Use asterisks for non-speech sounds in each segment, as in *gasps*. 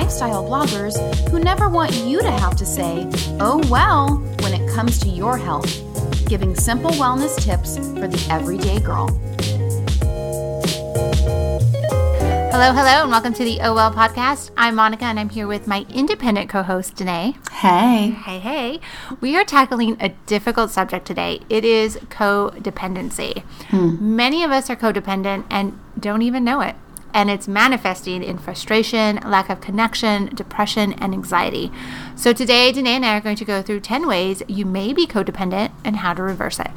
lifestyle bloggers who never want you to have to say, oh well, when it comes to your health, giving simple wellness tips for the everyday girl. Hello, hello, and welcome to the Oh Well podcast. I'm Monica, and I'm here with my independent co host, Danae. Hey. Hey, hey. We are tackling a difficult subject today. It is codependency. Hmm. Many of us are codependent and don't even know it. And it's manifesting in frustration, lack of connection, depression, and anxiety. So today, Danae and I are going to go through 10 ways you may be codependent and how to reverse it.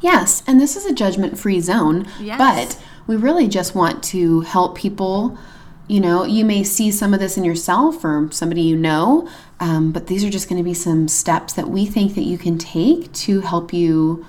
Yes, and this is a judgment free zone, Yes. but we really just want to help people. You know, you may see some of this in yourself or somebody you know, um, but these are just going to be some steps that we think that you can take to help you,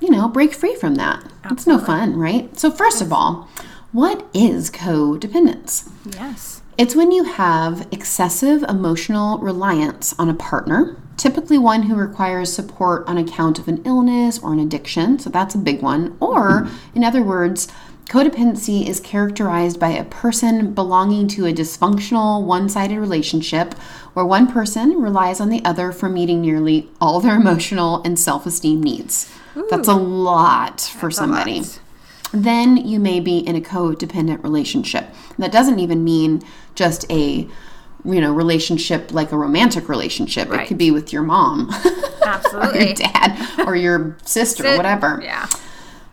you know, break free from that. It's no fun, right? So, first of all, what is codependence? Yes. It's when you have excessive emotional reliance on a partner, typically one who requires support on account of an illness or an addiction. So that's a big one. Or, in other words, codependency is characterized by a person belonging to a dysfunctional, one sided relationship where one person relies on the other for meeting nearly all their *laughs* emotional and self esteem needs. That's a lot for somebody lot. Then you may be in a codependent relationship. That doesn't even mean just a you know relationship like a romantic relationship. It could be with your mom, absolutely *laughs* or your dad, or your sister, or whatever. Yeah.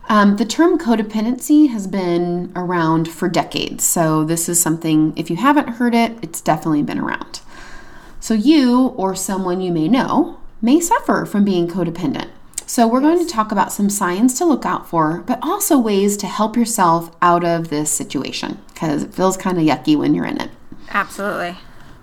Um, the term codependency has been around for decades. So this is something. If you haven't heard it, it's definitely been around. So you or someone you may know may suffer from being codependent. So we're going to talk about some signs to look out for, but also ways to help yourself out of this situation because it feels kind of yucky when you're in it. Absolutely.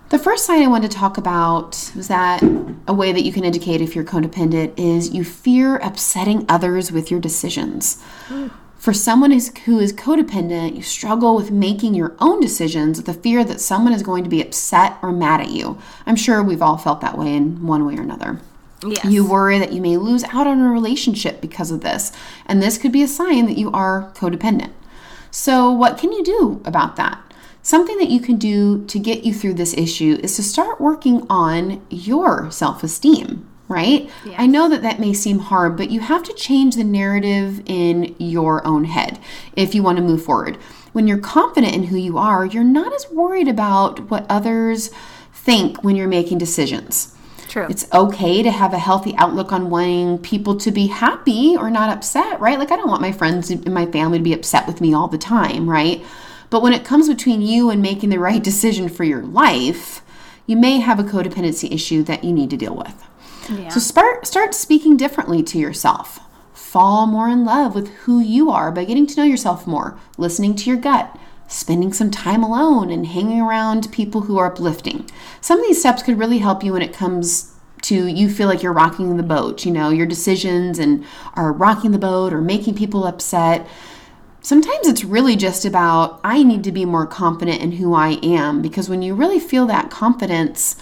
The first sign I wanted to talk about was that a way that you can indicate if you're codependent is you fear upsetting others with your decisions. *gasps* For someone who is codependent, you struggle with making your own decisions with the fear that someone is going to be upset or mad at you. I'm sure we've all felt that way in one way or another. Yes. You worry that you may lose out on a relationship because of this, and this could be a sign that you are codependent. So, what can you do about that? Something that you can do to get you through this issue is to start working on your self esteem, right? I know that that may seem hard, but you have to change the narrative in your own head if you want to move forward. When you're confident in who you are, you're not as worried about what others think when you're making decisions. True. It's okay to have a healthy outlook on wanting people to be happy or not upset, right? Like, I don't want my friends and my family to be upset with me all the time, right? But when it comes between you and making the right decision for your life, you may have a codependency issue that you need to deal with. yeah. So start start speaking differently to yourself. Fall more in love with who you are by getting to know yourself more, listening to your gut, spending some time alone and hanging around people who are uplifting. Some of these steps could really help you when it comes to you feel like you're rocking the boat, you know, your decisions and are rocking the boat or making people upset. Sometimes it's really just about I need to be more confident in who I am because when you really feel that confidence,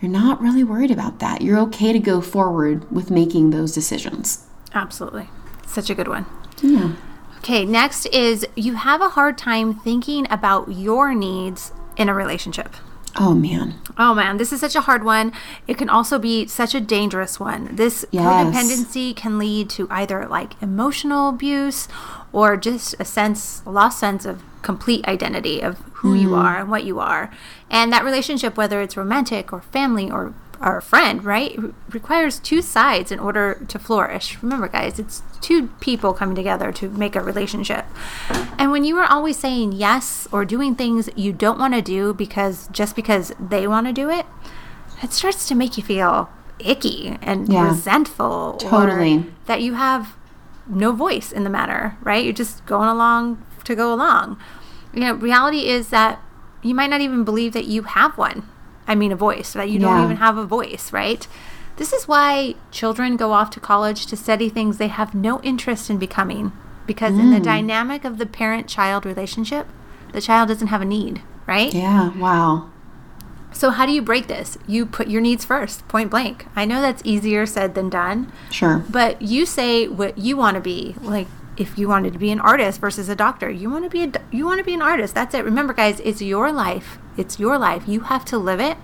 you're not really worried about that. You're okay to go forward with making those decisions. Absolutely. Such a good one. Yeah. Okay, next is you have a hard time thinking about your needs in a relationship. Oh man. Oh man, this is such a hard one. It can also be such a dangerous one. This Yes. codependency can lead to either like emotional abuse or just a sense, a lost sense of complete identity of who you mm. are and what you are. And that relationship, whether it's romantic or family or a friend, right, re- requires two sides in order to flourish. Remember, guys, it's two people coming together to make a relationship. And when you are always saying yes or doing things you don't want to do because just because they want to do it, it starts to make you feel icky and Yeah. resentful. Totally. That you have no voice in the matter, right? You're just going along to go along. You know, reality is that you might not even believe that you have one. I mean, a voice, that you don't even have a voice, right? This is why children go off to college to study things they have no interest in becoming. Because in Mm. the dynamic of the parent child relationship, the child doesn't have a need, right? Yeah. Wow. So, how do you break this? You put your needs first, point blank. I know that's easier said than done, Sure. but you say what you want to be. Like, if you wanted to be an artist versus a doctor, you want to be a you want to be an artist. That's it. Remember, guys, it's your life. It's your life. You have to live it,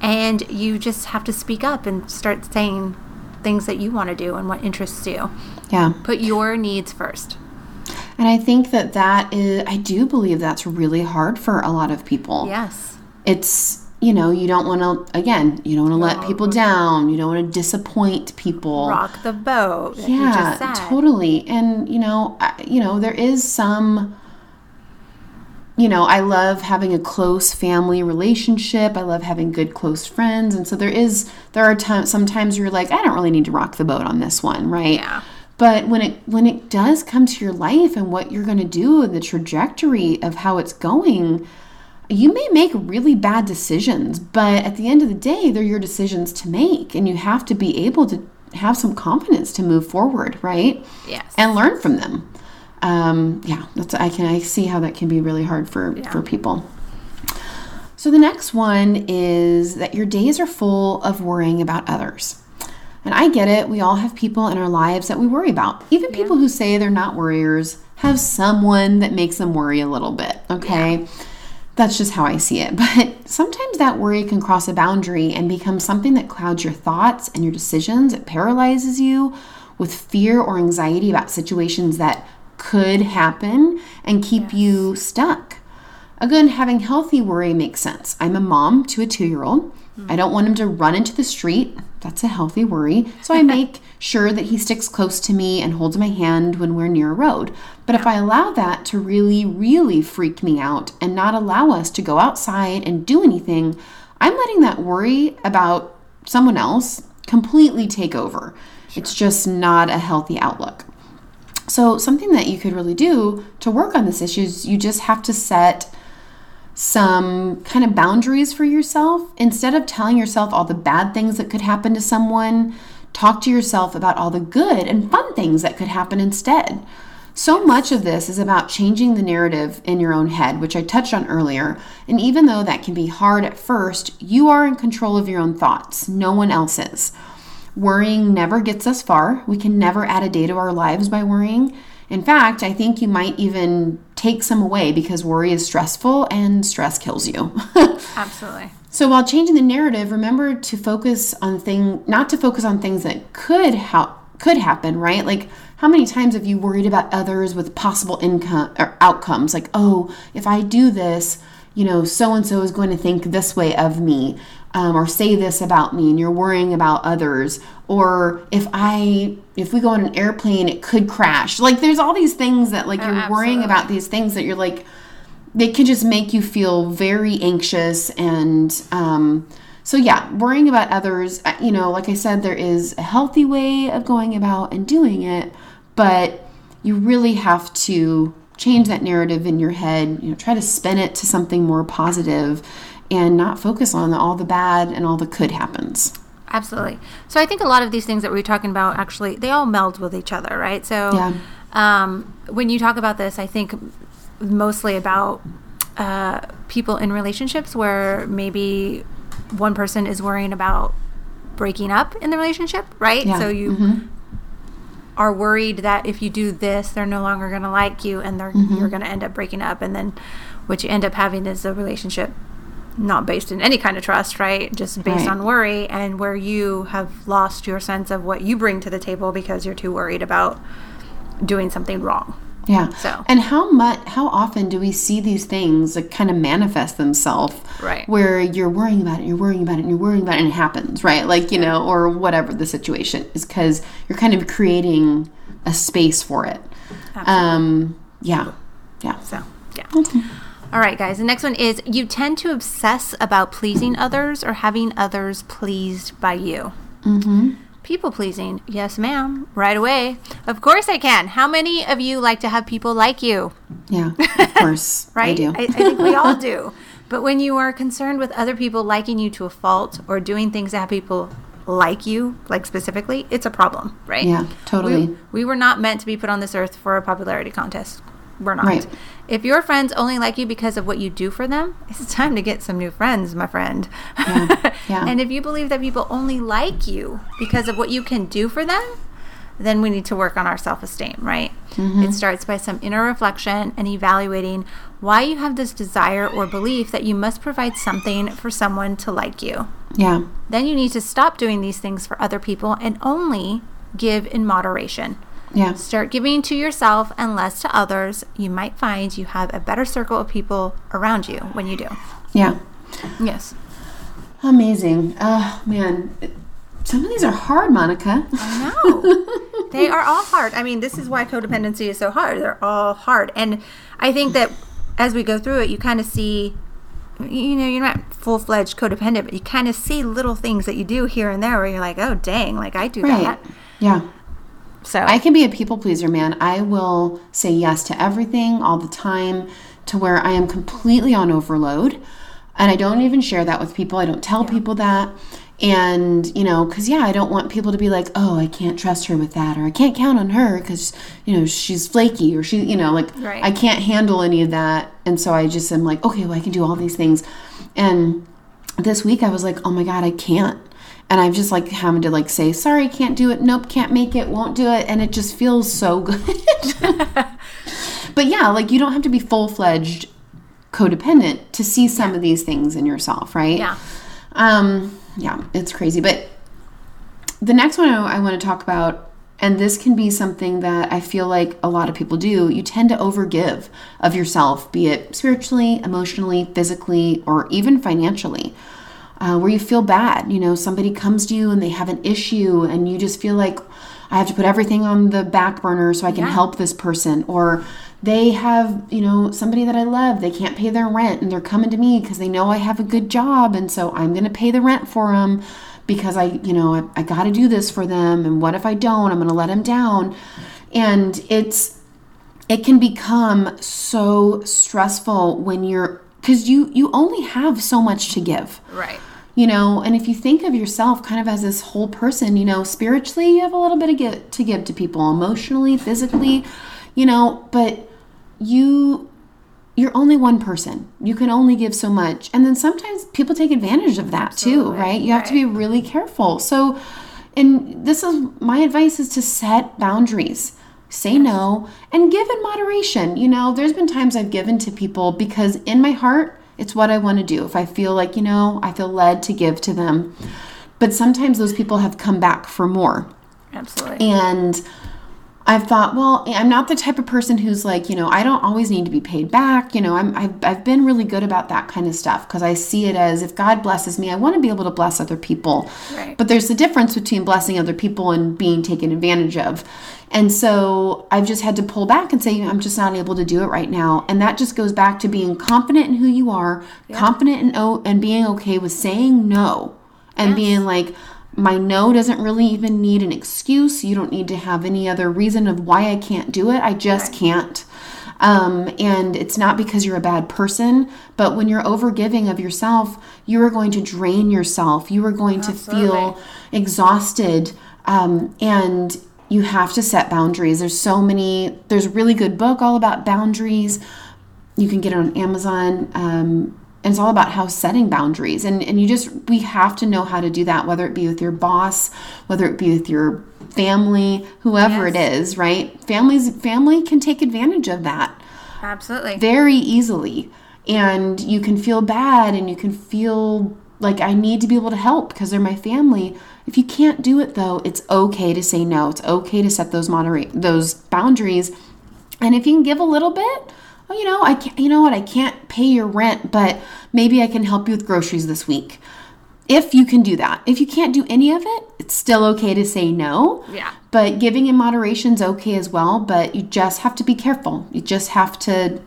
and you just have to speak up and start saying things that you want to do and what interests you. Yeah. Put your needs first. And I think that that is, I do believe that's really hard for a lot of people. Yes. It's, you know, you don't want to, again, you don't want to let people down. You don't want to disappoint people. Rock the boat. Yeah, just said. totally. And, you know, I, you know, there is some, you know, I love having a close family relationship. I love having good close friends. And so there is, there are times, sometimes you're like, I don't really need to rock the boat on this one, right? Yeah. But when it when it does come to your life and what you're going to do and the trajectory of how it's going, you may make really bad decisions, but at the end of the day, they're your decisions to make and you have to be able to have some confidence to move forward, right? Yes. And learn from them. Um, yeah, that's I can I see how that can be really hard for for people. So the next one is that your days are full of worrying about others. And I get it. We all have people in our lives that we worry about. Even people who say they're not worriers have someone that makes them worry a little bit, okay? That's just how I see it. *laughs* But sometimes that worry can cross a boundary and become something that clouds your thoughts and your decisions. It paralyzes you with fear or anxiety about situations that could happen and keep you stuck. Again, having healthy worry makes sense. I'm a mom to a two year old. Mm-hmm. I don't want him to run into the street. That's a healthy worry. So I *laughs* make sure that he sticks close to me and holds my hand when we're near a road. But if I allow that to really, really freak me out and not allow us to go outside and do anything, I'm letting that worry about someone else completely take over. It's just not a healthy outlook. So, something that you could really do to work on this issue is you just have to set some kind of boundaries for yourself. Instead of telling yourself all the bad things that could happen to someone, talk to yourself about all the good and fun things that could happen instead. So much of this is about changing the narrative in your own head, which I touched on earlier. And even though that can be hard at first, you are in control of your own thoughts. No one else is. Worrying never gets us far. We can never add a day to our lives by worrying. In fact, I think you might even take some away because worry is stressful and stress kills you. *laughs* Absolutely. so while changing the narrative, remember to focus on thing not to focus on things that could ha- could happen, right? Like how many times have you worried about others with possible income or outcomes like, "Oh, if I do this, you know, so and so is going to think this way of me." Um, or say this about me and you're worrying about others or if i if we go on an airplane it could crash. Like there's all these things that like you're worrying about these things that you're like they can just make you feel very anxious and um, so yeah worrying about others uh, you know like i said there is a healthy way of going about and doing it but you really have to change that narrative in your head you know try to spin it to something more positive and not focus on all the bad and all the could happens Absolutely. So I think a lot of these things that we are talking about actually they all meld with each other, right? So Yeah. um, when you talk about this, I think mostly about uh, people in relationships where maybe one person is worrying about breaking up in the relationship, right? Yeah. So you are worried that if you do this, they're no longer going to like you, and they're you're going to end up breaking up, and then what you end up having is a relationship not based in any kind of trust, right? Just based Right. on worry, and where you have lost your sense of what you bring to the table because you're too worried about doing something wrong. yeah So- and how much how often do we see these things like kind of manifest themselves Right. where you're worrying about it you're worrying about it and you're worrying about it and it happens right like you know or whatever the situation is because you're kind of creating a space for it um yeah yeah So, yeah. All right, guys. The next one is you tend to obsess about pleasing others or having others pleased by you. Mm-hmm. People pleasing. Yes, ma'am. Right away. Of course I can. How many of you like to have people like you? yeah of *laughs* course Right? i do I, I think we all do. But when you are concerned with other people liking you to a fault or doing things that have people like you, like specifically, it's a problem, right? Yeah, totally. We, we were not meant to be put on this earth for a popularity contest. We're not. Right. If your friends only like you because of what you do for them, *laughs* it's time to get some new friends, my friend. Yeah, *laughs* yeah. and if you believe that people only like you because of what you can do for them, then we need to work on our self esteem, right? Mm-hmm. It starts by some inner reflection and evaluating why you have this desire or belief that you must provide something for someone to like you. Yeah. Then you need to stop doing these things for other people and only give in moderation. Yeah. Start giving to yourself and less to others. You might find you have a better circle of people around you when you do. Yeah. Yes. Amazing. Oh, man. Some of these are hard, Monica. I know. *laughs* they are all hard. I mean, this is why codependency is so hard. They're all hard. And I think that as we go through it, you kind of see, you know, you're not full fledged codependent, but you kind of see little things that you do here and there where you're like, oh, dang, like I do Right. that. Yeah. So, I can be a people pleaser, man. I will say yes to everything all the time to where I am completely on overload. And I don't even share that with people. I don't tell people that. And, you know, because, yeah, I don't want people to be like, oh, I can't trust her with that, or I can't count on her because, you know, she's flaky, or she, you know, like, Right. I can't handle any of that. And so I just am like, okay, well, I can do all these things. And this week I was like, oh my God, I can't. And I've just like having to like say, sorry, can't do it. Nope, can't make it, won't do it. And it just feels so *laughs* good. but yeah, like you don't have to be full fledged codependent to see some of these things in yourself, right? yeah. Um, yeah, it's crazy. But the next one I, I want to talk about, and this can be something that I feel like a lot of people do, you tend to overgive of yourself, be it spiritually, emotionally, physically, or even financially. Uh, where you feel bad, you know, somebody comes to you and they have an issue, and you just feel like I have to put everything on the back burner so I can Yeah. help this person, or they have, you know, somebody that I love, they can't pay their rent and they're coming to me because they know I have a good job and so I'm going to pay the rent for them because I, you know, I, I got to do this for them and what if I don't? I'm going to let them down. And it's it can become so stressful when you're cuz you you only have so much to give Right. You know and if you think of yourself kind of as this whole person you know spiritually you have a little bit of give, to give to people emotionally physically you know but you you're only one person. You can only give so much. And then sometimes people take advantage of that too right? You have to be really careful. So and this is my advice is to set boundaries. Say no and give in moderation. You know there's been times i've given to people because in my heart it's what i want to do. If i feel like you know i feel led to give to them. But sometimes those people have come back for more. Absolutely. and I've thought, well, eh, I'm not the type of person who's like, you know, I don't always need to be paid back. You know, I'm, I've, I've been really good about that kind of stuff because I see it as if God blesses me, I want to be able to bless other people. Right. But there's a difference between blessing other people and being taken advantage of. And so I've just had to pull back and say, I'm just not able to do it right now. And that just goes back to being confident in who you are, confident in and being okay with saying no and being like, my no doesn't really even need an excuse. You don't need to have any other reason of why I can't do it. I just can't. Um, and it's not because you're a bad person, but when you're overgiving of yourself, you are going to drain yourself. You are going to feel exhausted. Um, and you have to set boundaries. There's so many, there's a really good book all about boundaries. You can get it on Amazon. Um, and it's all about how setting boundaries. And, and you just, we have to know how to do that, whether it be with your boss, whether it be with your family, whoever it is, right? Families, family can take advantage of that Absolutely. very easily. And you can feel bad and you can feel like I need to be able to help because they're my family. If you can't do it though, it's okay to say no. It's okay to set those moderate those boundaries. And if you can give a little bit, oh, you know, I can't, you know what, I can't pay your rent, but maybe I can help you with groceries this week. If you can do that. If you can't do any of it, it's still okay to say no. Yeah. But giving in moderation is okay as well, but you just have to be careful. You just have to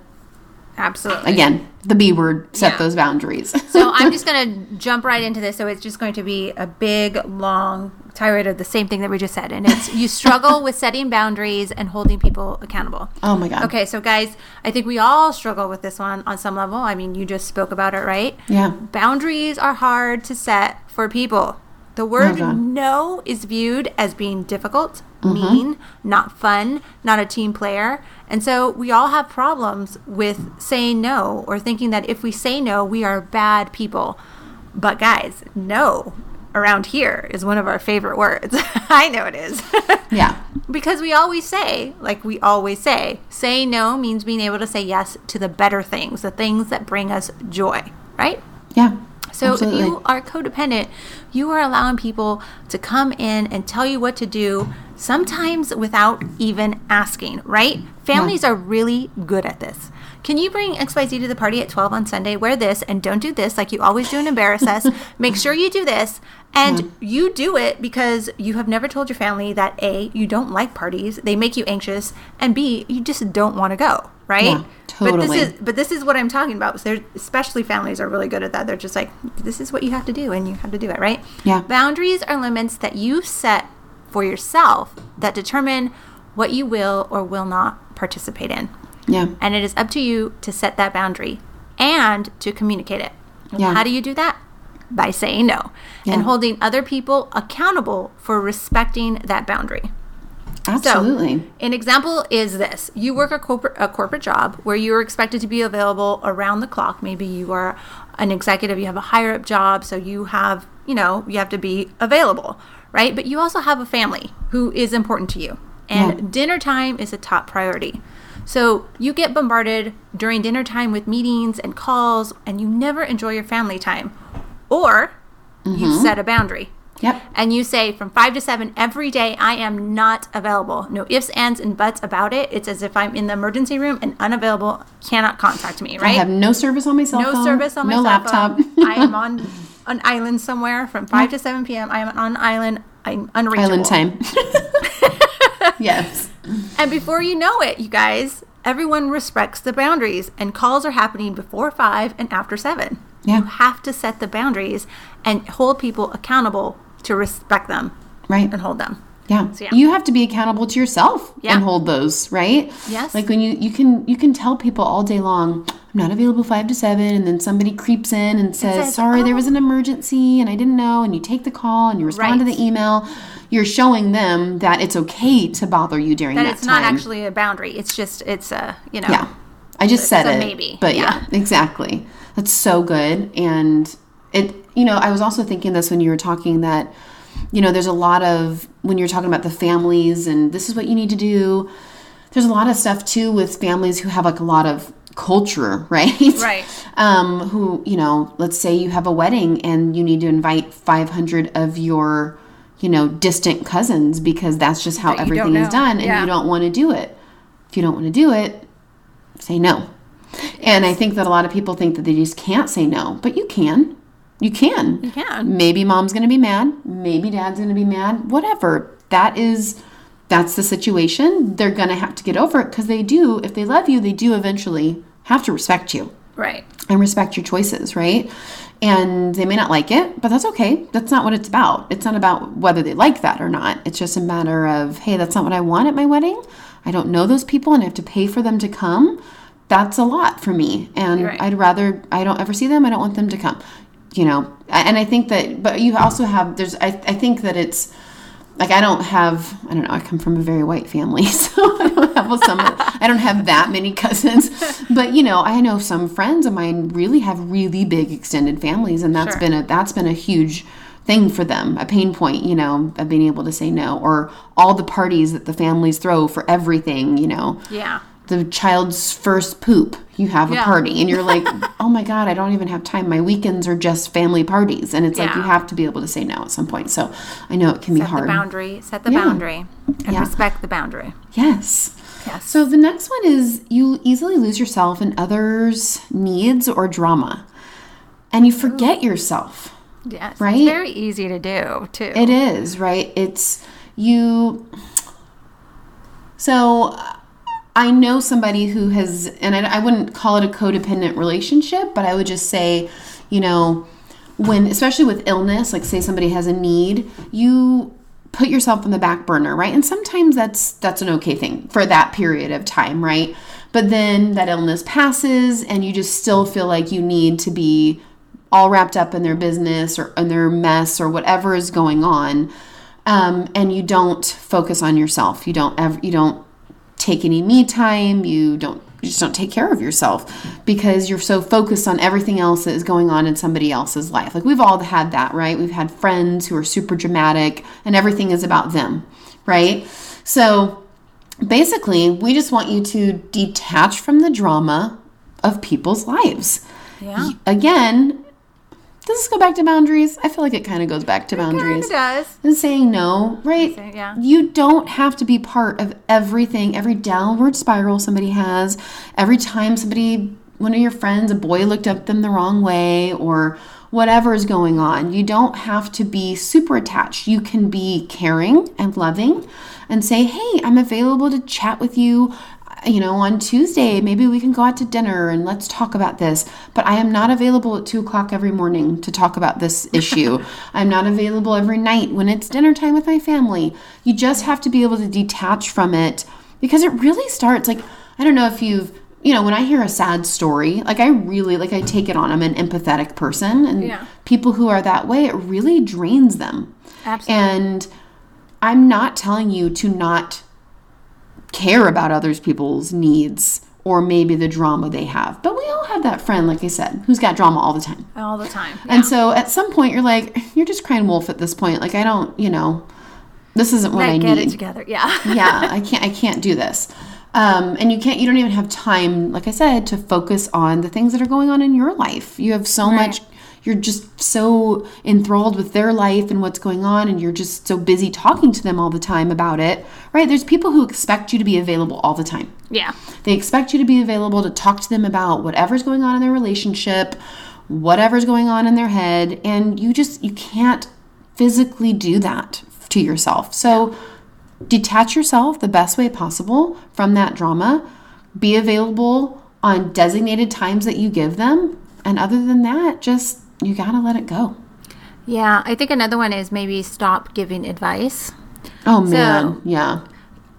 Absolutely. again the b word set Yeah. those boundaries so I'm *laughs* just going to jump right into this. So it's just going to be a big, long tirade of the same thing that we just said. And it's you struggle *laughs* with setting boundaries and holding people accountable. oh my god Okay, so guys, I think we all struggle with this one on some level. I mean, you just spoke about it, right? yeah Boundaries are hard to set for people. The word oh God. no is viewed as being difficult, mm-hmm. mean, not fun, not a team player. And so we all have problems with saying no or thinking that if we say no, we are bad people. But guys, no around here is one of our favorite words. *laughs* I know it is. *laughs* Yeah. because we always say, like we always say, say no means being able to say yes to the better things, the things that bring us joy, right? Yeah. So absolutely. if you are codependent, you are allowing people to come in and tell you what to do, sometimes without even asking, right? Families are really good at this. Can you bring XYZ to the party at 12 on Sunday? Wear this and don't do this like you always do and embarrass us. *laughs* Make sure you do this. And hmm. you do it because you have never told your family that A, you don't like parties, they make you anxious, and B, you just don't want to go, right? Yeah, But totally. this is but this is what I'm talking about. So especially families are really good at that. They're just like, this is what you have to do, and you have to do it, right? Yeah. Boundaries are limits that you set for yourself that determine what you will or will not participate in. Yeah. And it is up to you to set that boundary and to communicate it. Yeah. How do you do that? By saying no Yeah. and holding other people accountable for respecting that boundary. Absolutely. So, an example is this: you work a corporate a corporate job where you are expected to be available around the clock. Maybe you are an executive, you have a higher up job, so you have you know you have to be available, right? But you also have a family who is important to you, and Yeah. dinner time is a top priority. So you get bombarded during dinner time with meetings and calls, and you never enjoy your family time, or you mm-hmm. set a boundary Yep. and you say from five to seven every day, I am not available. No ifs, ands, and buts about it. It's as if I'm in the emergency room and unavailable, cannot contact me, right? I have no service on my cell no phone. service on my no laptop. *laughs* I am *laughs* on an island somewhere from 5 to 7 p.m. I am on an island. I'm unreachable. Island time. *laughs* *laughs* yes. And before you know it, you guys, everyone respects the boundaries, and calls are happening before 5 and after 7. Yeah. You have to set the boundaries and hold people accountable to respect them Right. and hold them. Yeah. So, yeah. You have to be accountable to yourself Yeah. and hold those, right? Yes. Like when you you can you can tell people all day long, I'm not available 5 to 7 and then somebody creeps in and says, says, "Sorry, there "Oh." was an emergency and I didn't know." And you take the call and you respond to the email. You're showing them that it's okay to bother you during That that, it's not actually a boundary. It's just, it's a, you know. Yeah. I just said it. maybe. But Yeah. yeah. exactly. That's so good. And it, you know, I was also thinking this when you were talking that, you know, there's a lot of, when you're talking about the families and this is what you need to do, there's a lot of stuff too with families who have like a lot of culture, *laughs* right? Right. Um, who, you know, let's say you have a wedding and you need to invite 500 of your, you know, distant cousins because that's just how That everything is done and Yeah. you don't want to do it. If you don't want to do it, say no. And I think that a lot of people think that they just can't say no, but you can. You can. You can. Maybe mom's going to be mad, maybe dad's going to be mad, whatever. That is that's the situation. They're going to have to get over it because they do, if they love you, they do eventually have to respect you Right. and respect your choices, right? And they may not like it, but that's okay. That's not what it's about. It's not about whether they like that or not. It's just a matter of, hey, that's not what I want at my wedding. I don't know those people and I have to pay for them to come. That's a lot for me. And Right. I'd rather, I don't ever see them. I don't want them to come, you know? And I think that, but you also have, there's, I, I think that it's, like I don't have I don't know I come from a very white family *laughs* so I don't have some I don't have that many cousins but you know I know some friends of mine really have really big extended families and that's Sure. been a that's been a huge thing for them a pain point you know of being able to say no or all the parties that the families throw for everything you know Yeah. The child's first poop you have a Yeah. party and you're like *laughs* oh my god i don't even have time my weekends are just family parties and it's like you have to be able to say no at some point so i know it can be hard. Set the boundary. Set the Yeah. boundary. And Yeah. respect the boundary. yes Yes. so the next one is you easily lose yourself in others needs or drama and you forget yourself yes. right? It's very easy to do, too. It is, right? It's you. So I know somebody who has, and I, I wouldn't call it a codependent relationship, but I would just say, you know, when, especially with illness, like say somebody has a need, you put yourself on the back burner, right? And sometimes that's that's an okay thing for that period of time, right? But then that illness passes and you just still feel like you need to be all wrapped up in their business or in their mess or whatever is going on um, and you don't focus on yourself you don't ever you don't take any me time you don't you just don't take care of yourself because you're so focused on everything else that is going on in somebody else's life. Like we've all had that, right? We've had friends who are super dramatic and everything is about them, right? So basically, we just want you to detach from the drama of people's lives. Yeah. Again, does this go back to boundaries? I feel like it kind of goes back to boundaries. It does. And saying no, right? Yeah. You don't have to be part of everything, every downward spiral somebody has, every time somebody, one of your friends, a boy looked up them the wrong way, or whatever is going on. You don't have to be super attached. You can be caring and loving and say, hey, I'm available to chat with you. You know, on Tuesday, maybe we can go out to dinner and let's talk about this. But I am not available at two o'clock every morning to talk about this *laughs* issue. I'm not available every night when it's dinner time with my family. You just have to be able to detach from it because it really starts like, I don't know if you've, you know, when I hear a sad story, like I really, like I take it on. I'm an empathetic person. And Yeah. people who are that way, it really drains them. Absolutely. And I'm not telling you to not care about others people's needs or maybe the drama they have. But we all have that friend, like I said, who's got drama all the time. All the time. And so at some point you're like, you're just crying wolf at this point. Like I don't, you know, this isn't what I get need it together. Yeah. *laughs* yeah, I can't I can't do this. Um, and you can't you don't even have time, like I said, to focus on the things that are going on in your life. You have so much you're just so enthralled with their life and what's going on and you're just so busy talking to them all the time about it. Right? There's people who expect you to be available all the time. yeah. They expect you to be available to talk to them about whatever's going on in their relationship, whatever's going on in their head, and you just you can't physically do that to yourself. So detach yourself the best way possible from that drama. Be available on designated times that you give them, and other than that, just you got to let it go. Yeah. I think another one is maybe stop giving advice. Oh man, yeah.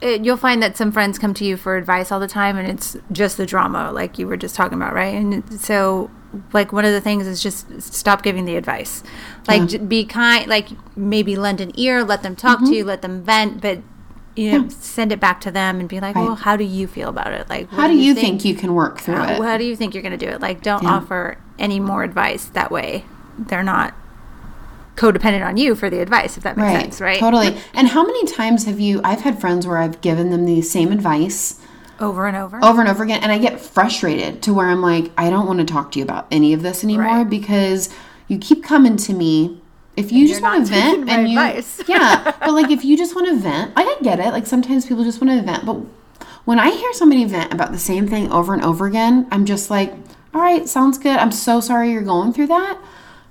it, you'll find that some friends come to you for advice all the time and it's just the drama like you were just talking about right and so like one of the things is just stop giving the advice like j- be kind like maybe lend an ear let them talk to mm-hmm. you let them vent but you know send it back to them and be like well how do you feel about it like How do you think you can work through how, it? how do you think you're going to do it like don't offer any more advice that way they're not codependent on you for the advice if that makes sense right Totally. And how many times have you? I've had friends where I've given them the same advice over and over over and over again, and I get frustrated to where I'm like, I don't want to talk to you about any of this anymore Right. because you keep coming to me. If you just want to vent and you, advice. *laughs* yeah, but like if you just want to vent, like I get it. Like sometimes people just want to vent, but when I hear somebody vent about the same thing over and over again, I'm just like, all right, sounds good. I'm so sorry you're going through that.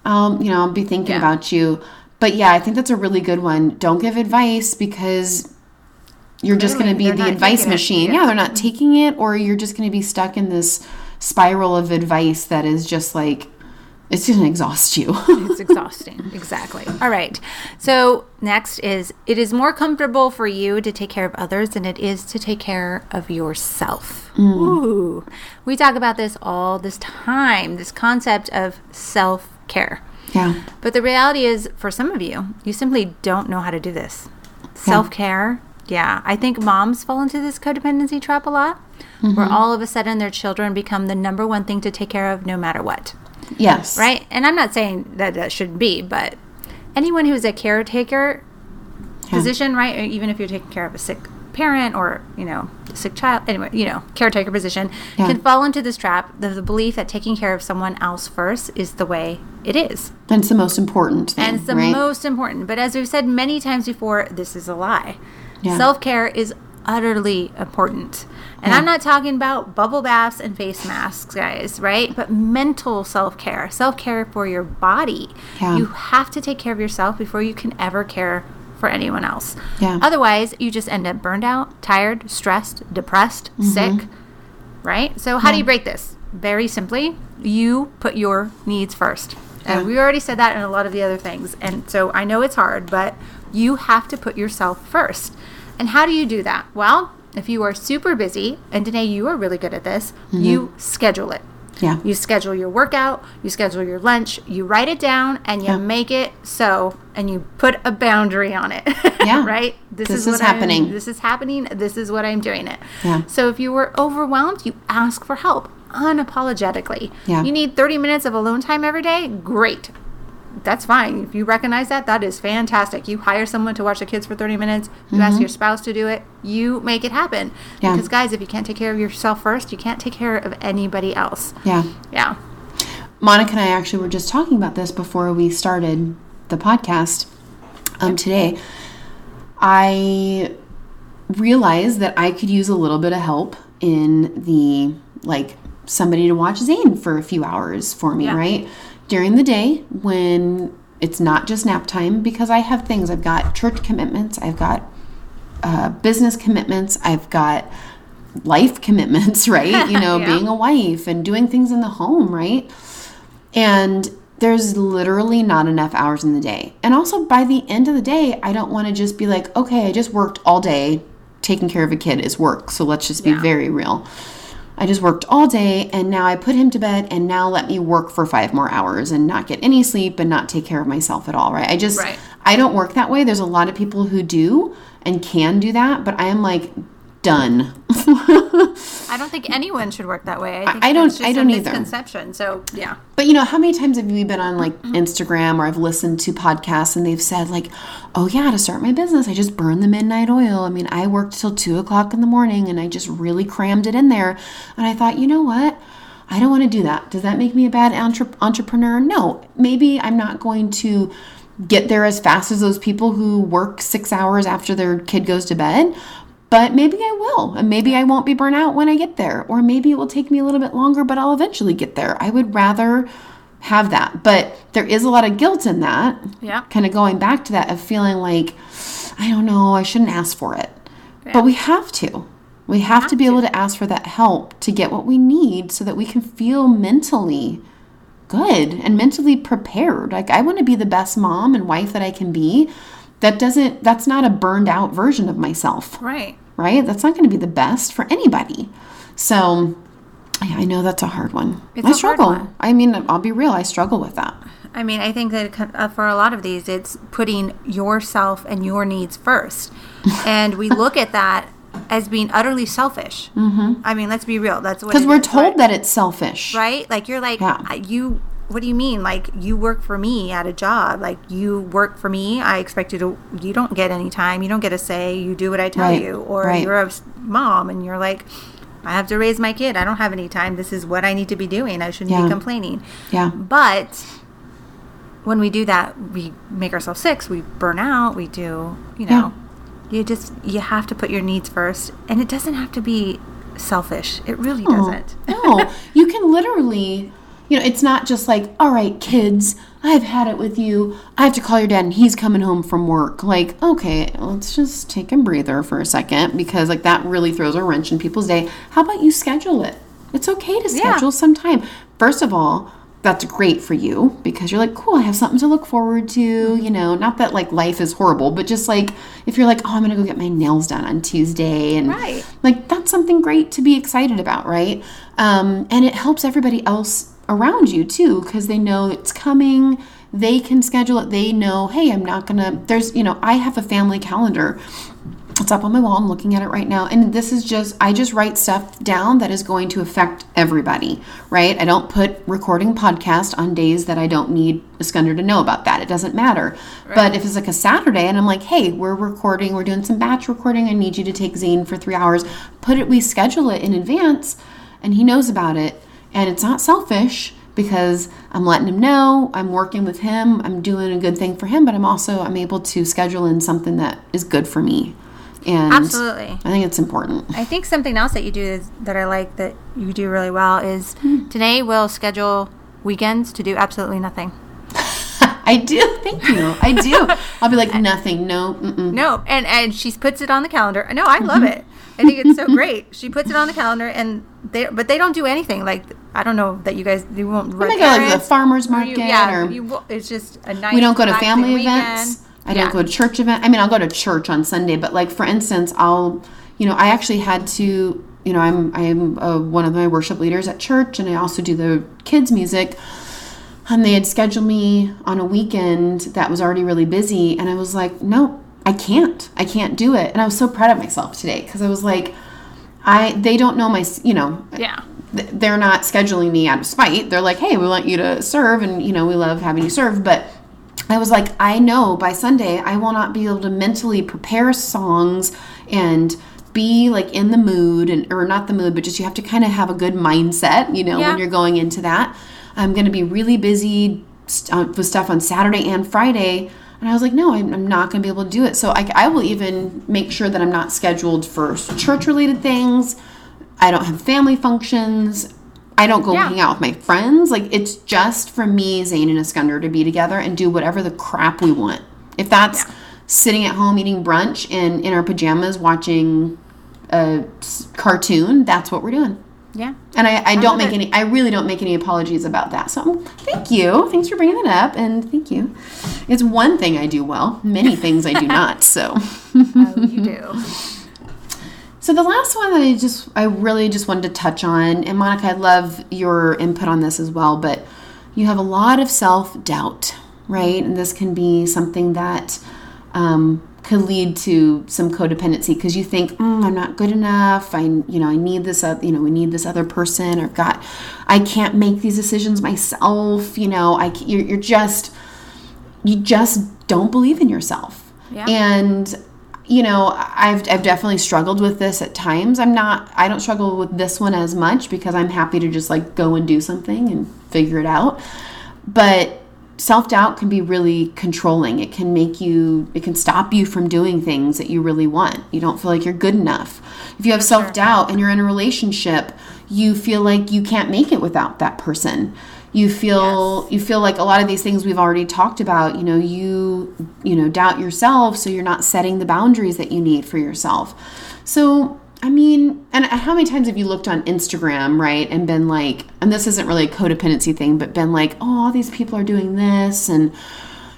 Um, you know, I'll be thinking Yeah. about you. But yeah, I think that's a really good one. Don't give advice because you're just going to be the advice machine. Yeah. Yeah. they're not taking it, or you're just going to be stuck in this spiral of advice that is just like, it's going to exhaust you. *laughs* it's exhausting. Exactly. All right. So, next is it is more comfortable for you to take care of others than it is to take care of yourself. Mm. Ooh. We talk about this all this time, this concept of self care. yeah. But the reality is, for some of you, you simply don't know how to do this. Self care, yeah. I think moms fall into this codependency trap a lot, where mm-hmm. all of a sudden their children become the number one thing to take care of no matter what Yes. right? And I'm not saying that that shouldn't be, but anyone who's a caretaker position, right? Or even if you're taking care of a sick parent or you know sick child, anyway, you know, caretaker position Yeah. can fall into this trap. The, the belief that taking care of someone else first is the way it is, And it's the most important thing. and it's the right? most important. But as we've said many times before, this is a lie. Yeah. Self care is utterly important. And I'm not talking about bubble baths and face masks, guys, right? But mental self care, self care for your body. Yeah. You have to take care of yourself before you can ever care for anyone else. Yeah. Otherwise, you just end up burned out, tired, stressed, depressed, Mm-hmm. sick, right? So, how do you break this? Very simply, you put your needs first. And we already said that in a lot of the other things. And so I know it's hard, but you have to put yourself first. And how do you do that? Well, if you are super busy, and Danae, you are really good at this, mm-hmm. you schedule it. Yeah. You schedule your workout, you schedule your lunch, you write it down, and you Yeah. make it so, and you put a boundary on it. *laughs* Yeah. right? This, This is, is what I'm- happening. this is happening. This is what I'm doing it. Yeah. So if you were overwhelmed, you ask for help unapologetically. Yeah. You need 30 minutes of alone time every day? Great. That's fine. If you recognize that, that is fantastic. You hire someone to watch the kids for 30 minutes, you ask your spouse to do it, you make it happen. Mm-hmm. Yeah. Because, guys, if you can't take care of yourself first, you can't take care of anybody else. Yeah. Yeah. Monica and I actually were just talking about this before we started the podcast um, today. I realized that I could use a little bit of help in the like somebody to watch Zane for a few hours for me, Yeah. right? During the day when it's not just nap time because I have things. I've got church commitments, I've got uh, business commitments, I've got life *laughs* commitments, right? You know, *laughs* Yeah. being a wife and doing things in the home, right? And there's literally not enough hours in the day. And also by the end of the day, I don't want to just be like, okay, I just worked all day. Taking care of a kid is work. So let's just be Yeah. very real. I just worked all day and now I put him to bed and now let me work for five more hours and not get any sleep and not take care of myself at all, right? I just, Right. I don't work that way. There's a lot of people who do and can do that, but I am like, done. I don't think anyone should work that way. I, think I don't- I a don't either. Misconception. So yeah, But you know, how many times have you been on like mm-hmm. Instagram or I've listened to podcasts and they've said like, "Oh yeah, to start my business, I just burned the midnight oil. I mean, I worked till two o'clock in the morning and I just really crammed it in there." And I thought, you know what? I don't want to do that. Does that make me a bad entre- entrepreneur? No. Maybe I'm not going to get there as fast as those people who work six hours after their kid goes to bed. But maybe I will, and maybe I won't be burnt out when I get there, or maybe it will take me a little bit longer, but I'll eventually get there. I would rather have that, but there is a lot of guilt in that. Yeah. Kind of going back to that of feeling like, I don't know, I shouldn't ask for it. But we have to. We have, to be able to ask for that help to get what we need so that we can feel mentally good and mentally prepared. Like I want to be the best mom and wife that I can be. That doesn't that's not a burned out version of myself, right. right? That's not going to be the best for anybody. So I I know that's a hard one. It's I a hard struggle. one. I mean, I'll be real, I struggle with that. I mean, I think that uh, for a lot of these, it's putting yourself and your needs first, *laughs* and we look at that as being utterly selfish. Mm-hmm. I mean, let's be real. That's what Because we're told right? that it's selfish. right? Like you're like Yeah. You. What do you mean? Like you work for me at a job? Like you work for me? I expect you to. You don't get any time. You don't get a say. You do what I tell Right, you. Or right. you're a mom and you're like, I have to raise my kid. I don't have any time. This is what I need to be doing. I shouldn't Yeah. be complaining. Yeah. But when we do that, we make ourselves sick. We burn out. We do, you know, you just, you have to put your needs first. And it doesn't have to be selfish. It really doesn't. no, you can literally, you know, it's not just like, all right, kids, I've had it with you. I have to call your dad and he's coming home from work. Like, okay, let's just take a breather for a second because, like, that really throws a wrench in people's day. How about you schedule it? It's okay to Yeah. schedule some time. First of all, that's great for you because you're like, cool, I have something to look forward to. You know, not that like life is horrible, but just like if you're like, oh, I'm going to go get my nails done on Tuesday. And Right. like that's something great to be excited about, right? Um, and it helps everybody else around you too because they know it's coming. They can schedule it. They know, hey, I'm not gonna. There's, you know, I have a family calendar. It's up on my wall. I'm looking at it right now. And this is just, I just write stuff down that is going to affect everybody, right? I don't put recording podcast on days that I don't need Iskander to know about that. It doesn't matter. But if it's like a Saturday and I'm like, hey, we're recording, we're doing some batch recording, I need you to take Zane for three hours, put it, we schedule it in advance and he knows about it. And it's not selfish because I'm letting him know I'm working with him, I'm doing a good thing for him, but I'm also I'm able to schedule in something that is good for me. And Absolutely. I think it's important. I think something else that you do is, that I like that you do really well is Hmm. today we'll schedule weekends to do absolutely nothing. *laughs* I do. Thank you. I do. *laughs* I'll be like nothing. No. Mm-mm. No, and and she puts it on the calendar. No, I love Mm-hmm. it. I think it's so great. She puts it on the calendar, and they but they don't do anything. Like I don't know that you guys you won't. We might go like the farmers Or market you, yeah, or you, it's just a nice. we don't go to family weekend. events. I Yeah. don't go to church event. I mean, I'll go to church on Sunday, but like for instance, I'll, you know, I actually had to, you know, I'm I'm uh, one of my worship leaders at church, and I also do the kids music. And they had scheduled me on a weekend that was already really busy, and I was like, nope. I can't. I can't do it. And I was so proud of myself today because I was like, I they don't know my you know Yeah. Th- they're not scheduling me out of spite. They're like, hey, we want you to serve, and you know we love having you serve. But I was like, I know by Sunday I will not be able to mentally prepare songs and be like in the mood and or not the mood, but just you have to kind of have a good mindset, you know, Yeah. when you're going into that. I'm going to be really busy st- uh, with stuff on Saturday and Friday. And I was like, no, I'm, I'm not going to be able to do it. So I, I will even make sure that I'm not scheduled for church related things. I don't have family functions. I don't go Yeah. hang out with my friends. Like it's just for me, Zane and Iskandar to be together and do whatever the crap we want. If that's sitting at home eating brunch and in our pajamas watching a cartoon, that's what we're doing. Yeah. And I, I, don't make it. any, I really don't make any apologies about that. So thank you. Thanks for bringing that up. And thank you. It's one thing I do well, many things I do *laughs* not. So. Oh, you do. *laughs* So the last one that I just I really just wanted to touch on, and Monica, I love your input on this as well, but you have a lot of self doubt, right? And this can be something that um, could lead to some codependency because you think mm, I'm not good enough. I you know I need this uh, you know we need this other person or God, I can't make these decisions myself. You know I you're, you're just you just don't believe in yourself. Yeah. And you know, I've I've definitely struggled with this at times. I'm not I don't struggle with this one as much because I'm happy to just like go and do something and figure it out. But self-doubt can be really controlling. It can make you it can stop you from doing things that you really want. You don't feel like you're good enough. If you have self-doubt and you're in a relationship, you feel like you can't make it without that person you feel you feel like a lot of these things we've already talked about you know you you know doubt yourself so you're not setting the boundaries that you need for yourself. So i mean and how many times have you looked on instagram right and been like and this isn't really a codependency thing but been like oh all these people are doing this and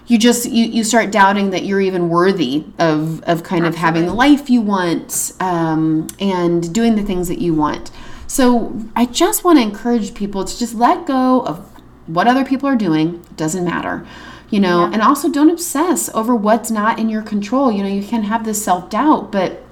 you just you, you start doubting that you're even worthy of of kind of having the life you want um, and doing the things that you want. So i just want to encourage people to just let go of what other people are doing doesn't matter you know and also don't obsess over what's not in your control you know you can have this self-doubt but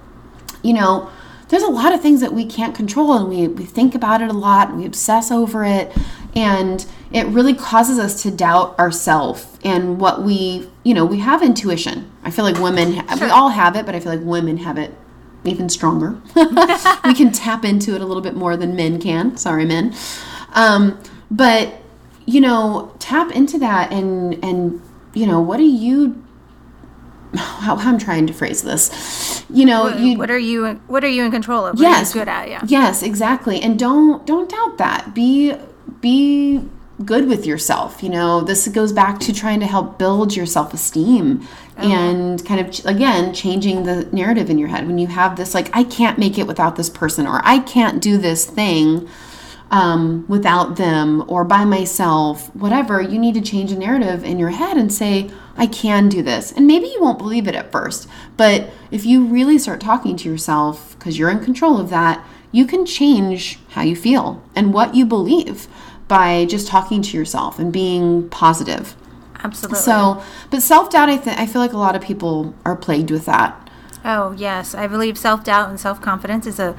you know, there's a lot of things that we can't control and we, we think about it a lot and we obsess over it. And it really causes us to doubt ourselves and what we, you know, we have intuition. I feel like women, ha- we all have it, but I feel like women have it even stronger. *laughs* we can tap into it a little bit more than men can. Sorry, men. Um, but, you know, tap into that and, and, you know, what do you how, how I'm trying to phrase this. You know, What, you what are you? What are you in control of? What yes, Are you good at? Yeah. Yes, exactly. And don't don't doubt that. Be be good with yourself. You know, this goes back to trying to help build your self-esteem oh, and kind of again changing the narrative in your head when you have this like I can't make it without this person or I can't do this thing um, without them or by myself, whatever, you need to change a narrative in your head and say, I can do this. And maybe you won't believe it at first, but if you really start talking to yourself, because you're in control of that, you can change how you feel and what you believe by just talking to yourself and being positive. Absolutely. So, but self doubt, I, th- I feel like a lot of people are plagued with that. Oh yes, I believe self doubt and self confidence is a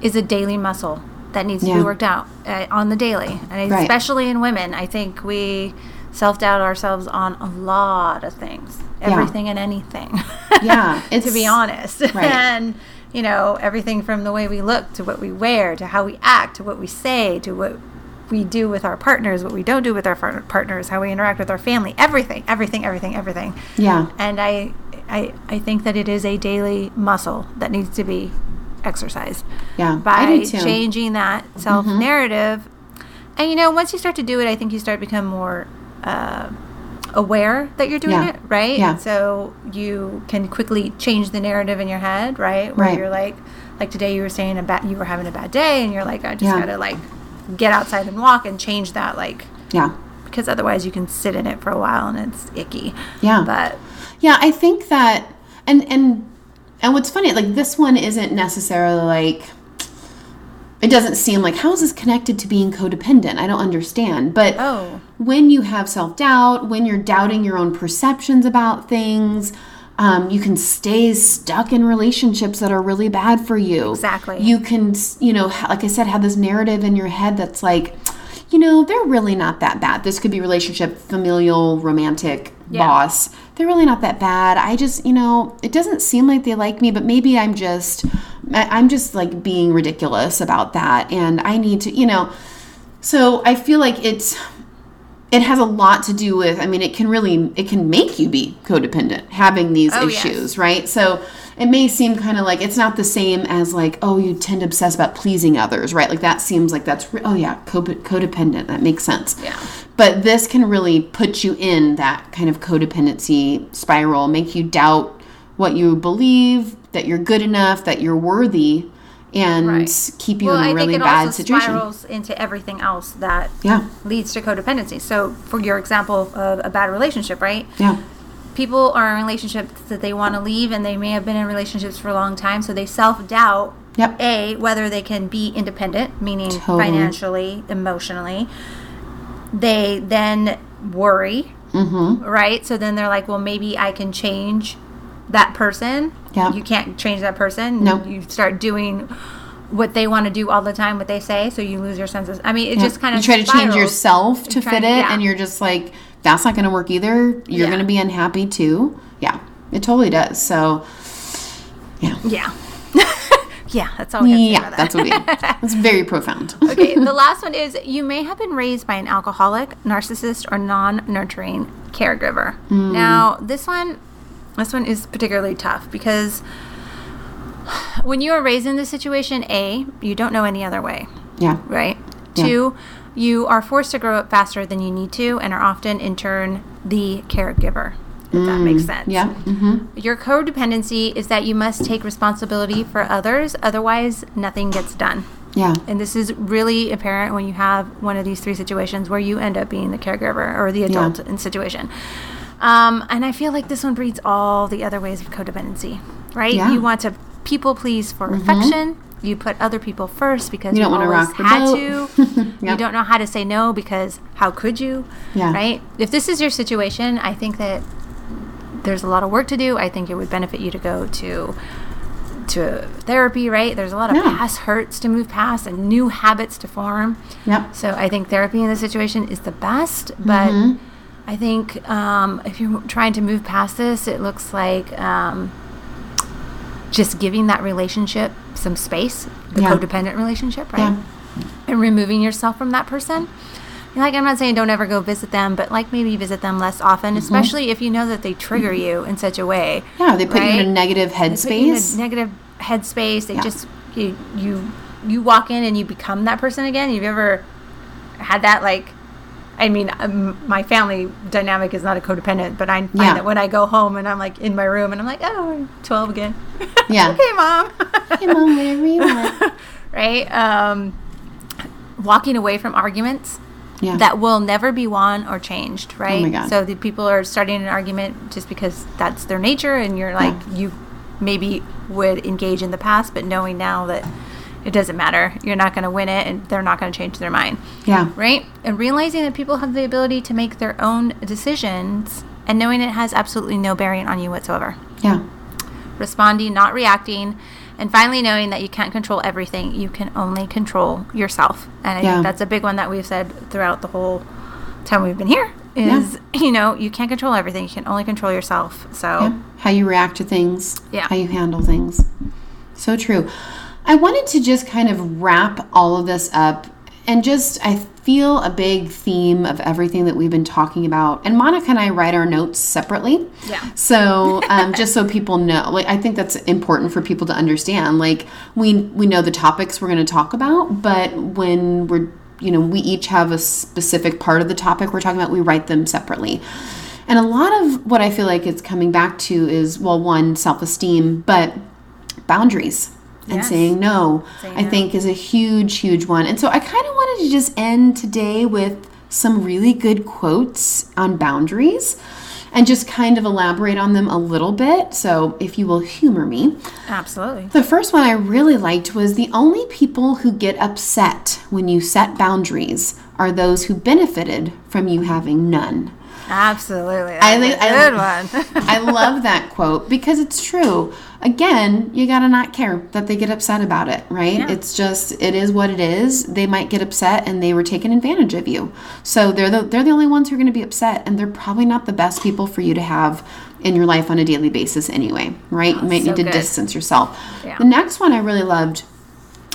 is a daily muscle that needs to Yeah. be worked out uh, on the daily, and Right. especially in women. I think we self doubt ourselves on a lot of things, everything and anything. *laughs* Yeah, *laughs* to be honest, *laughs* right. and you know everything from the way we look to what we wear to how we act to what we say to what we do with our partners, what we don't do with our par- partners, how we interact with our family, everything, everything, everything, everything. Yeah. And I, I, I think that it is a daily muscle that needs to be exercised. Yeah, I By do too. Mm-hmm. changing that self narrative. And you know, once you start to do it, I think you start to become more uh, aware that you're doing Yeah. it, right? Yeah. So you can quickly change the narrative in your head, right? Where Right. you're like, like today you were saying a bad, you were having a bad day, and you're like, I just Yeah. gotta like get outside and walk and change that, like Yeah. because otherwise you can sit in it for a while and it's icky. Yeah. But Yeah, I think that and and and what's funny, like this one isn't necessarily like it doesn't seem like how is this connected to being codependent? I don't understand. But Oh. when you have self-doubt, when you're doubting your own perceptions about things, Um, you can stay stuck in relationships that are really bad for you. Exactly. You can, you know, like I said, have this narrative in your head that's like, you know, they're really not that bad. This could be relationship, familial, romantic, Yeah. boss. They're really not that bad. I just, you know, it doesn't seem like they like me, but maybe I'm just, I'm just like being ridiculous about that. And I need to, you know, so I feel like it's, it has a lot to do with, I mean, it can really, it can make you be codependent having these Oh, yes. issues, right? So it may seem kind of like it's not the same as like, oh, you tend to obsess about pleasing others, right? Like that seems like that's, oh yeah, codependent. That makes sense. Yeah. But this can really put you in that kind of codependency spiral, make you doubt what you believe, that you're good enough, that you're worthy, and Right. keep you well, in a I really think it bad also situation. spirals into everything else that Yeah. leads to codependency. So, for your example of a bad relationship, right? Yeah. People are in relationships that they want to leave, and they may have been in relationships for a long time, so they self doubt. Yep. A whether they can be independent, meaning Totally. financially, emotionally. They then worry, Mm-hmm. right? So then they're like, well, maybe I can change that person. Yeah. You can't change that person. No. You start doing what they want to do all the time, what they say, so you lose your senses. I mean, it Yeah. just kind of you try to change yourself to fit to- it, yeah. and you're just like, that's not going to work either. You're Yeah. going to be unhappy too. Yeah, it totally does. So, yeah, Yeah. *laughs* yeah, that's all we have to yeah, that. that's what we. It's *laughs* very profound. okay, the *laughs* last one is you may have been raised by an alcoholic, narcissist, or non-nurturing caregiver. Hmm. Now, this one this one is particularly tough because *sighs* when you are raised in this situation, A, you don't know any other way, Yeah, right? Yeah. Two, you are forced to grow up faster than you need to and are often in turn the caregiver. If that makes sense. Mm, yeah, hmm Your codependency is that you must take responsibility for others, otherwise, nothing gets done. yeah, And this is really apparent when you have one of these three situations where you end up being the caregiver or the adult in situation. Um, and I feel like this one breeds all the other ways of codependency, right? Yeah. Mm-hmm. You want to people please for affection. You put other people first because You don't wanna always rock the had boat. to. *laughs* Yep. You don't know how to say no because how could you? Yeah. Right? If this is your situation, I think that there's a lot of work to do. I think it would benefit you to go to to therapy, right? There's a lot of Yeah. past hurts to move past and new habits to form. yep, So I think therapy in this situation is the best, but Mm-hmm. I think um, if you're trying to move past this, it looks like um, just giving that relationship some space, the Yeah. codependent relationship, right? Yeah. And removing yourself from that person. Like I'm not saying don't ever go visit them, but like maybe visit them less often, especially if you know that they trigger you in such a way. Mm-hmm. yeah. They put you in a negative They put you in a headspace. negative headspace. They Yeah. just you you you walk in and you become that person again. You've ever had that like? I mean, um, my family dynamic is not a codependent, but I find Yeah. that when I go home and I'm like in my room and I'm like, oh, I'm 12 again. *laughs* Yeah. okay, mom. Hey, mom, whatever you want. *laughs* right? Um, walking away from arguments Yeah. that will never be won or changed, right? Oh my God. So the people are starting an argument just because that's their nature, and you're like, you maybe would engage in the past, but knowing now that it doesn't matter, you're not going to win it, and they're not going to change their mind, yeah. right? And realizing that people have the ability to make their own decisions, and knowing it has absolutely no bearing on you whatsoever Yeah. responding, not reacting, and finally knowing that you can't control everything. You can only control yourself. And I Yeah. think that's a big one that we've said throughout the whole time we've been here is, you know, you can't control everything. You can only control yourself. So, Yeah. How you react to things. Yeah. How you handle things. So true. I wanted to just kind of wrap all of this up and just, I feel a big theme of everything that we've been talking about. And Monica and I write our notes separately. Yeah. So um, just so people know, like I think that's important for people to understand. Like we we know the topics we're going to talk about, but when we're you know we each have a specific part of the topic we're talking about, we write them separately. And a lot of what I feel like it's coming back to is well, one self esteem, but boundaries. And Yes. saying no, Saying I no. think is a huge, huge one. And so I kind of wanted to just end today with some really good quotes on boundaries and just kind of elaborate on them a little bit. So, if you will humor me, absolutely. the first one I really liked was the only people who get upset when you set boundaries are those who benefited from you having none. Absolutely. I li- good one. I *laughs* love that quote because it's true. Again, you got to not care that they get upset about it, right? Yeah. It's just it is what it is. They might get upset and they were taking advantage of you. So they're the they're the only ones who are going to be upset and they're probably not the best people for you to have in your life on a daily basis anyway, right? Oh, you might so need to good. distance yourself. Yeah. The next one I really loved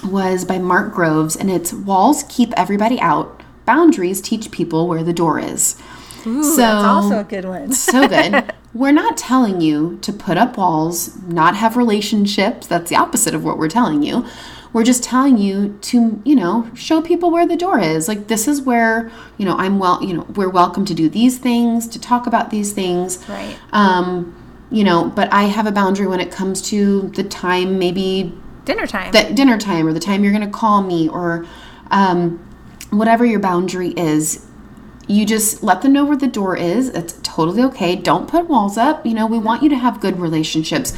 was by Mark Groves and it's walls keep everybody out. Boundaries teach people where the door is. Ooh, So- that's also a good one. so good. *laughs* We're not telling you to put up walls, not have relationships. That's the opposite of what we're telling you. We're just telling you to, you know, show people where the door is. Like this is where, you know, I'm well, you know, we're welcome to do these things, to talk about these things. Right. Um, you know, but I have a boundary when it comes to the time maybe Dinner time. the dinner time or the time you're going to call me or um, whatever your boundary is you just let them know where the door is. It's totally okay. Don't put walls up. You know we want you to have good relationships.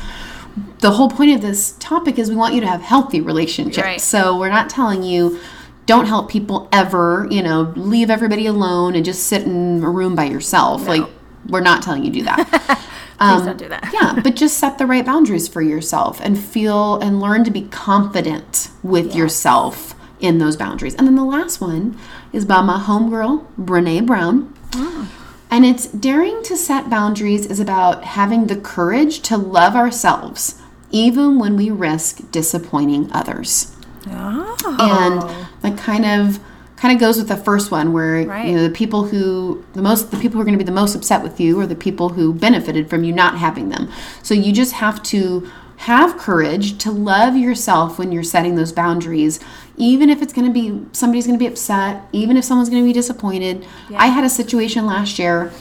The whole point of this topic is we want you to have healthy relationships. Right. so we're not telling you don't help people ever you know leave everybody alone and just sit in a room by yourself. Like we're not telling you do that. *laughs* Um, Please don't do that. *laughs* yeah, but just set the right boundaries for yourself and feel and learn to be confident with yourself in those boundaries. And then the last one is by my homegirl, Brene Brown. Ah. And it's daring to set boundaries is about having the courage to love ourselves, even when we risk disappointing others Oh. and that kind of kind of goes with the first one where Right. you know the people who the most the people who are going to be the most upset with you are the people who benefited from you not having them so you just have to have courage to love yourself when you're setting those boundaries even if it's going to be somebody's going to be upset even if someone's going to be disappointed i had a situation last year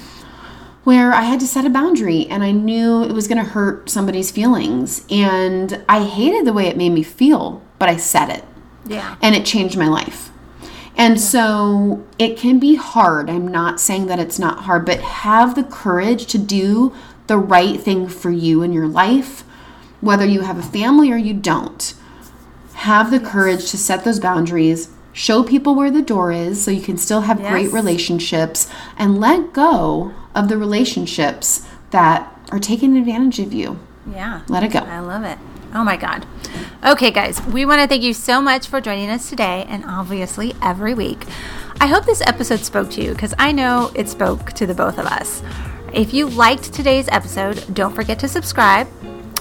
where I had to set a boundary and I knew it was going to hurt somebody's feelings. And I hated the way it made me feel, but I said it Yeah. and it changed my life. And so it can be hard. I'm not saying that it's not hard, but have the courage to do the right thing for you in your life, whether you have a family or you don't. Have the courage to set those boundaries, show people where the door is so you can still have great relationships, and let go of the relationships that are taking advantage of you. Yeah. Let it go. I love it. Oh my God. Okay, guys, we want to thank you so much for joining us today and obviously every week. I hope this episode spoke to you because I know it spoke to the both of us. If you liked today's episode, don't forget to subscribe.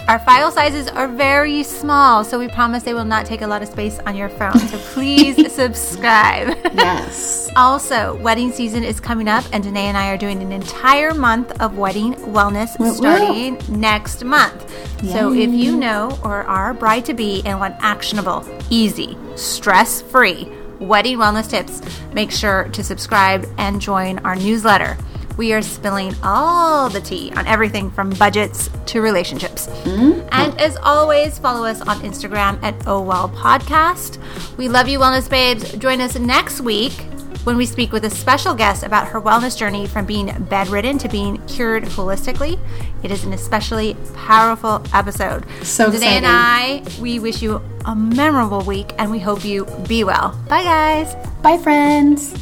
Our file sizes are very small, so we promise they will not take a lot of space on your phone. So please *laughs* subscribe. Yes. *laughs* Also, wedding season is coming up, and Danae and I are doing an entire month of wedding wellness starting next month. So, if you know or are a bride to be and want actionable, easy, stress free wedding wellness tips, make sure to subscribe and join our newsletter. We are spilling all the tea on everything from budgets to relationships. Mm-hmm. And as always, follow us on Instagram at Oh Well Podcast. We love you, Wellness Babes. Join us next week when we speak with a special guest about her wellness journey from being bedridden to being cured holistically. It is an especially powerful episode. So Danae and I, we wish you a memorable week and we hope you be well. Bye, guys. Bye, friends.